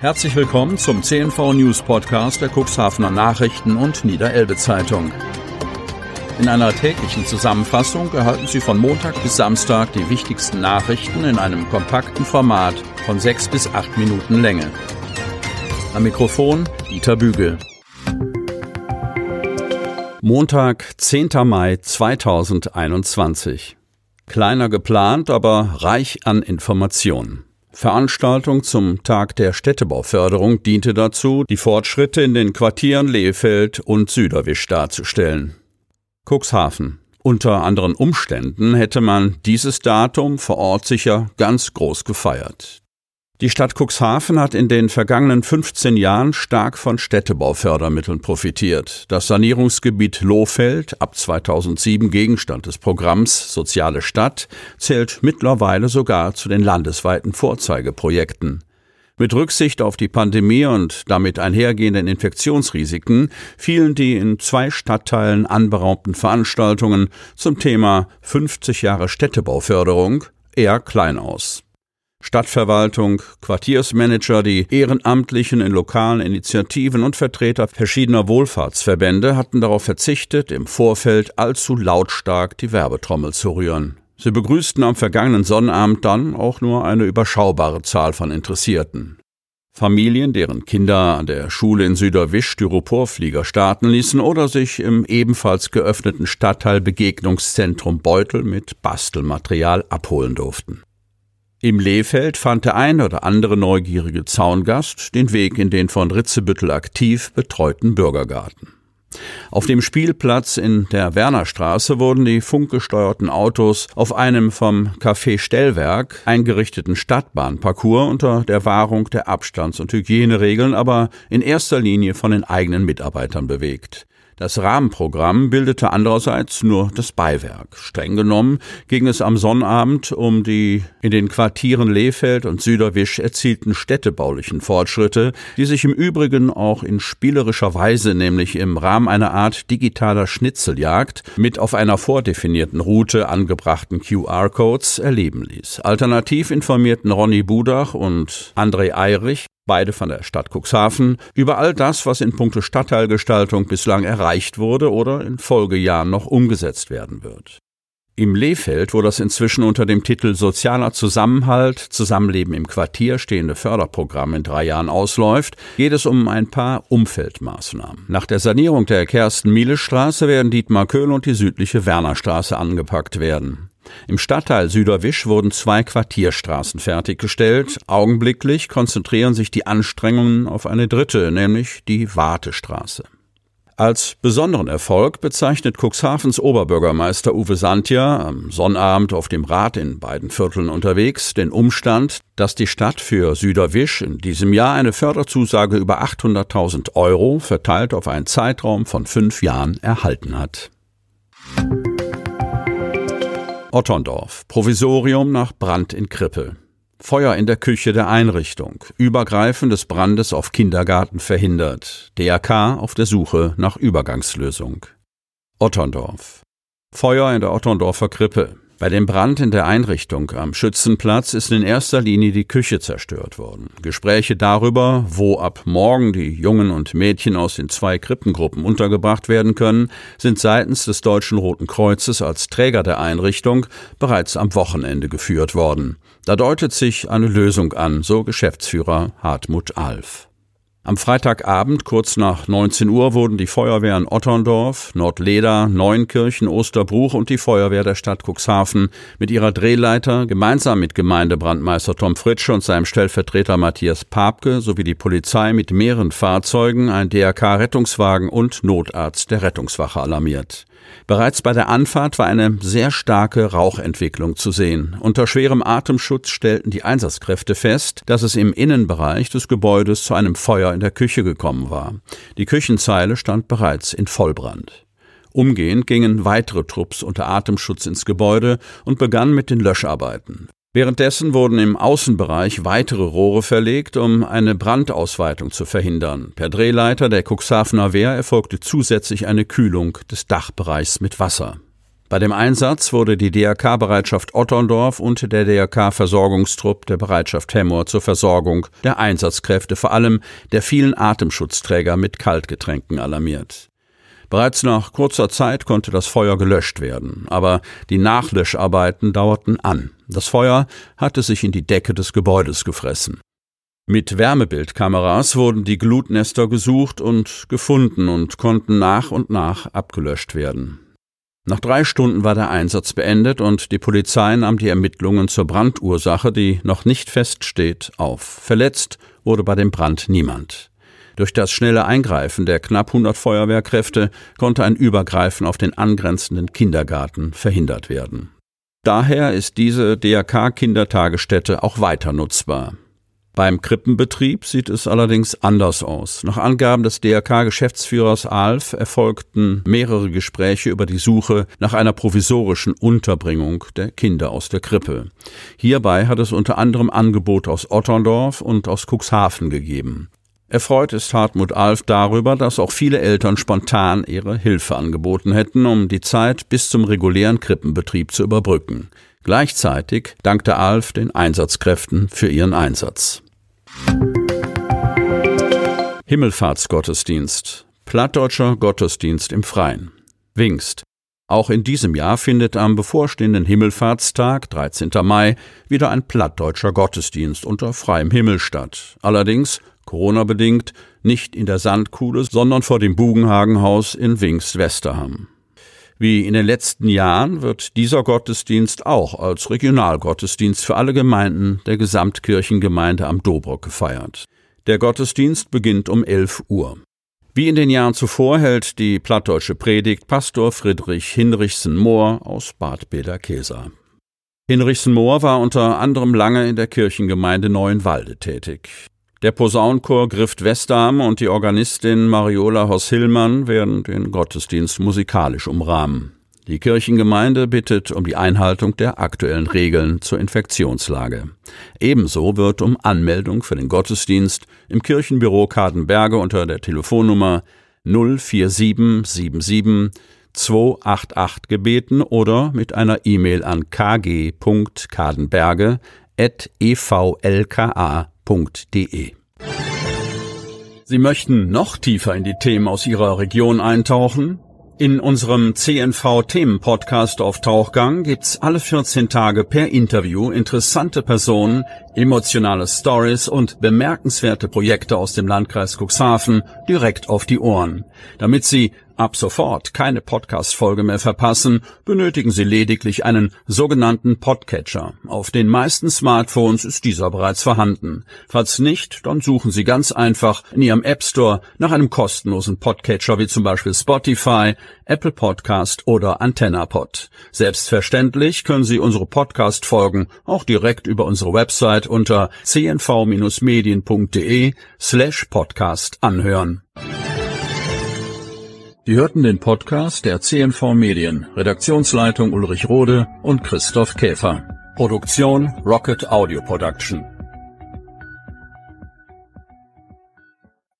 Herzlich willkommen zum CNV News Podcast der Cuxhavener Nachrichten und Niederelbe Zeitung. In einer täglichen Zusammenfassung erhalten Sie von Montag bis Samstag die wichtigsten Nachrichten in einem kompakten Format von sechs bis acht Minuten Länge. Am Mikrofon Dieter Bügel. Montag, 10. Mai 2021. Kleiner geplant, aber reich an Informationen. Veranstaltung zum Tag der Städtebauförderung diente dazu, die Fortschritte in den Quartieren Lehfeld und Süderwisch darzustellen. Cuxhaven. Unter anderen Umständen hätte man dieses Datum vor Ort sicher ganz groß gefeiert. Die Stadt Cuxhaven hat in den vergangenen 15 Jahren stark von Städtebaufördermitteln profitiert. Das Sanierungsgebiet Lohfeld, ab 2007 Gegenstand des Programms Soziale Stadt, zählt mittlerweile sogar zu den landesweiten Vorzeigeprojekten. Mit Rücksicht auf die Pandemie und damit einhergehenden Infektionsrisiken fielen die in zwei Stadtteilen anberaumten Veranstaltungen zum Thema 50 Jahre Städtebauförderung eher klein aus. Stadtverwaltung, Quartiersmanager, die Ehrenamtlichen in lokalen Initiativen und Vertreter verschiedener Wohlfahrtsverbände hatten darauf verzichtet, im Vorfeld allzu lautstark die Werbetrommel zu rühren. Sie begrüßten am vergangenen Sonnabend dann auch nur eine überschaubare Zahl von Interessierten. Familien, deren Kinder an der Schule in Süderwisch Styroporflieger starten ließen oder sich im ebenfalls geöffneten Stadtteil Begegnungszentrum Beutel mit Bastelmaterial abholen durften. Im Lehfeld fand der ein oder andere neugierige Zaungast den Weg in den von Ritzebüttel aktiv betreuten Bürgergarten. Auf dem Spielplatz in der Wernerstraße wurden die funkgesteuerten Autos auf einem vom Café Stellwerk eingerichteten Stadtbahnparcours unter der Wahrung der Abstands- und Hygieneregeln aber in erster Linie von den eigenen Mitarbeitern bewegt. Das Rahmenprogramm bildete andererseits nur das Beiwerk. Streng genommen ging es am Sonnabend um die in den Quartieren Lehfeld und Süderwisch erzielten städtebaulichen Fortschritte, die sich im Übrigen auch in spielerischer Weise, nämlich im Rahmen einer Art digitaler Schnitzeljagd mit auf einer vordefinierten Route angebrachten QR-Codes erleben ließ. Alternativ informierten Ronny Budach und André Eirich beide von der Stadt Cuxhaven, über all das, was in puncto Stadtteilgestaltung bislang erreicht wurde oder in Folgejahren noch umgesetzt werden wird. Im Lehfeld, wo das inzwischen unter dem Titel Sozialer Zusammenhalt, Zusammenleben im Quartier stehende Förderprogramm in drei Jahren ausläuft, geht es um ein paar Umfeldmaßnahmen. Nach der Sanierung der Kersten-Miele-Straße werden Dietmar Köhl und die südliche Wernerstraße angepackt werden. Im Stadtteil Süderwisch wurden zwei Quartierstraßen fertiggestellt. Augenblicklich konzentrieren sich die Anstrengungen auf eine dritte, nämlich die Wartestraße. Als besonderen Erfolg bezeichnet Cuxhavens Oberbürgermeister Uwe Santia am Sonnabend auf dem Rad in beiden Vierteln unterwegs den Umstand, dass die Stadt für Süderwisch in diesem Jahr eine Förderzusage über 800.000 Euro verteilt auf einen Zeitraum von fünf Jahren erhalten hat. Otterndorf. Provisorium nach Brand in Krippe. Feuer in der Küche der Einrichtung. Übergreifen des Brandes auf Kindergarten verhindert. DRK auf der Suche nach Übergangslösung. Otterndorf. Feuer in der Otterndorfer Krippe. Bei dem Brand in der Einrichtung am Schützenplatz ist in erster Linie die Küche zerstört worden. Gespräche darüber, wo ab morgen die Jungen und Mädchen aus den zwei Krippengruppen untergebracht werden können, sind seitens des Deutschen Roten Kreuzes als Träger der Einrichtung bereits am Wochenende geführt worden. Da deutet sich eine Lösung an, so Geschäftsführer Hartmut Alf. Am Freitagabend kurz nach 19 Uhr wurden die Feuerwehren Otterndorf, Nordleder, Neunkirchen, Osterbruch und die Feuerwehr der Stadt Cuxhaven mit ihrer Drehleiter gemeinsam mit Gemeindebrandmeister Tom Fritsche und seinem Stellvertreter Matthias Papke sowie die Polizei mit mehreren Fahrzeugen, ein DRK-Rettungswagen und Notarzt der Rettungswache alarmiert. Bereits bei der Anfahrt war eine sehr starke Rauchentwicklung zu sehen. Unter schwerem Atemschutz stellten die Einsatzkräfte fest, dass es im Innenbereich des Gebäudes zu einem Feuer in der Küche gekommen war. Die Küchenzeile stand bereits in Vollbrand. Umgehend gingen weitere Trupps unter Atemschutz ins Gebäude und begannen mit den Löscharbeiten. Währenddessen wurden im Außenbereich weitere Rohre verlegt, um eine Brandausweitung zu verhindern. Per Drehleiter der Cuxhavener Wehr erfolgte zusätzlich eine Kühlung des Dachbereichs mit Wasser. Bei dem Einsatz wurde die DRK-Bereitschaft Otterndorf und der DRK-Versorgungstrupp der Bereitschaft Hemmoor zur Versorgung der Einsatzkräfte, vor allem der vielen Atemschutzträger mit Kaltgetränken alarmiert. Bereits nach kurzer Zeit konnte das Feuer gelöscht werden, aber die Nachlöscharbeiten dauerten an. Das Feuer hatte sich in die Decke des Gebäudes gefressen. Mit Wärmebildkameras wurden die Glutnester gesucht und gefunden und konnten nach und nach abgelöscht werden. Nach drei Stunden war der Einsatz beendet und die Polizei nahm die Ermittlungen zur Brandursache, die noch nicht feststeht, auf. Verletzt wurde bei dem Brand niemand. Durch das schnelle Eingreifen der knapp 100 Feuerwehrkräfte konnte ein Übergreifen auf den angrenzenden Kindergarten verhindert werden. Daher ist diese DRK-Kindertagesstätte auch weiter nutzbar. Beim Krippenbetrieb sieht es allerdings anders aus. Nach Angaben des DRK-Geschäftsführers Alf erfolgten mehrere Gespräche über die Suche nach einer provisorischen Unterbringung der Kinder aus der Krippe. Hierbei hat es unter anderem Angebote aus Otterndorf und aus Cuxhaven gegeben. Erfreut ist Hartmut Alf darüber, dass auch viele Eltern spontan ihre Hilfe angeboten hätten, um die Zeit bis zum regulären Krippenbetrieb zu überbrücken. Gleichzeitig dankte Alf den Einsatzkräften für ihren Einsatz. Himmelfahrtsgottesdienst. Plattdeutscher Gottesdienst im Freien. Wingst. Auch in diesem Jahr findet am bevorstehenden Himmelfahrtstag, 13. Mai, wieder ein plattdeutscher Gottesdienst unter freiem Himmel statt. Allerdings, Corona-bedingt, nicht in der Sandkuhle, sondern vor dem Bugenhagenhaus in Wingst-Westerham. Wie in den letzten Jahren wird dieser Gottesdienst auch als Regionalgottesdienst für alle Gemeinden der Gesamtkirchengemeinde am Dobrock gefeiert. Der Gottesdienst beginnt um 11 Uhr. Wie in den Jahren zuvor hält die plattdeutsche Predigt Pastor Friedrich Hinrichsen-Mohr aus Bad Bederkesa. Hinrichsen-Mohr war unter anderem lange in der Kirchengemeinde Neuenwalde tätig. Der Posaunenchor Grift Westham und die Organistin Mariola Hoss-Hillmann werden den Gottesdienst musikalisch umrahmen. Die Kirchengemeinde bittet um die Einhaltung der aktuellen Regeln zur Infektionslage. Ebenso wird um Anmeldung für den Gottesdienst im Kirchenbüro Kadenberge unter der Telefonnummer 04777 288 gebeten oder mit einer E-Mail an kg.kadenberge.evlka. Sie möchten noch tiefer in die Themen aus Ihrer Region eintauchen? In unserem CNV-Themen-Podcast auf Tauchgang gibt's alle 14 Tage per Interview interessante Personen, emotionale Stories und bemerkenswerte Projekte aus dem Landkreis Cuxhaven direkt auf die Ohren, damit Sie ab sofort keine Podcast-Folge mehr verpassen, benötigen Sie lediglich einen sogenannten Podcatcher. Auf den meisten Smartphones ist dieser bereits vorhanden. Falls nicht, dann suchen Sie ganz einfach in Ihrem App Store nach einem kostenlosen Podcatcher wie zum Beispiel Spotify, Apple Podcast oder AntennaPod. Selbstverständlich können Sie unsere Podcast-Folgen auch direkt über unsere Website unter cnv-medien.de slash podcast anhören. Sie hörten den Podcast der CNV Medien, Redaktionsleitung Ulrich Rode und Christoph Käfer. Produktion Rocket Audio Production.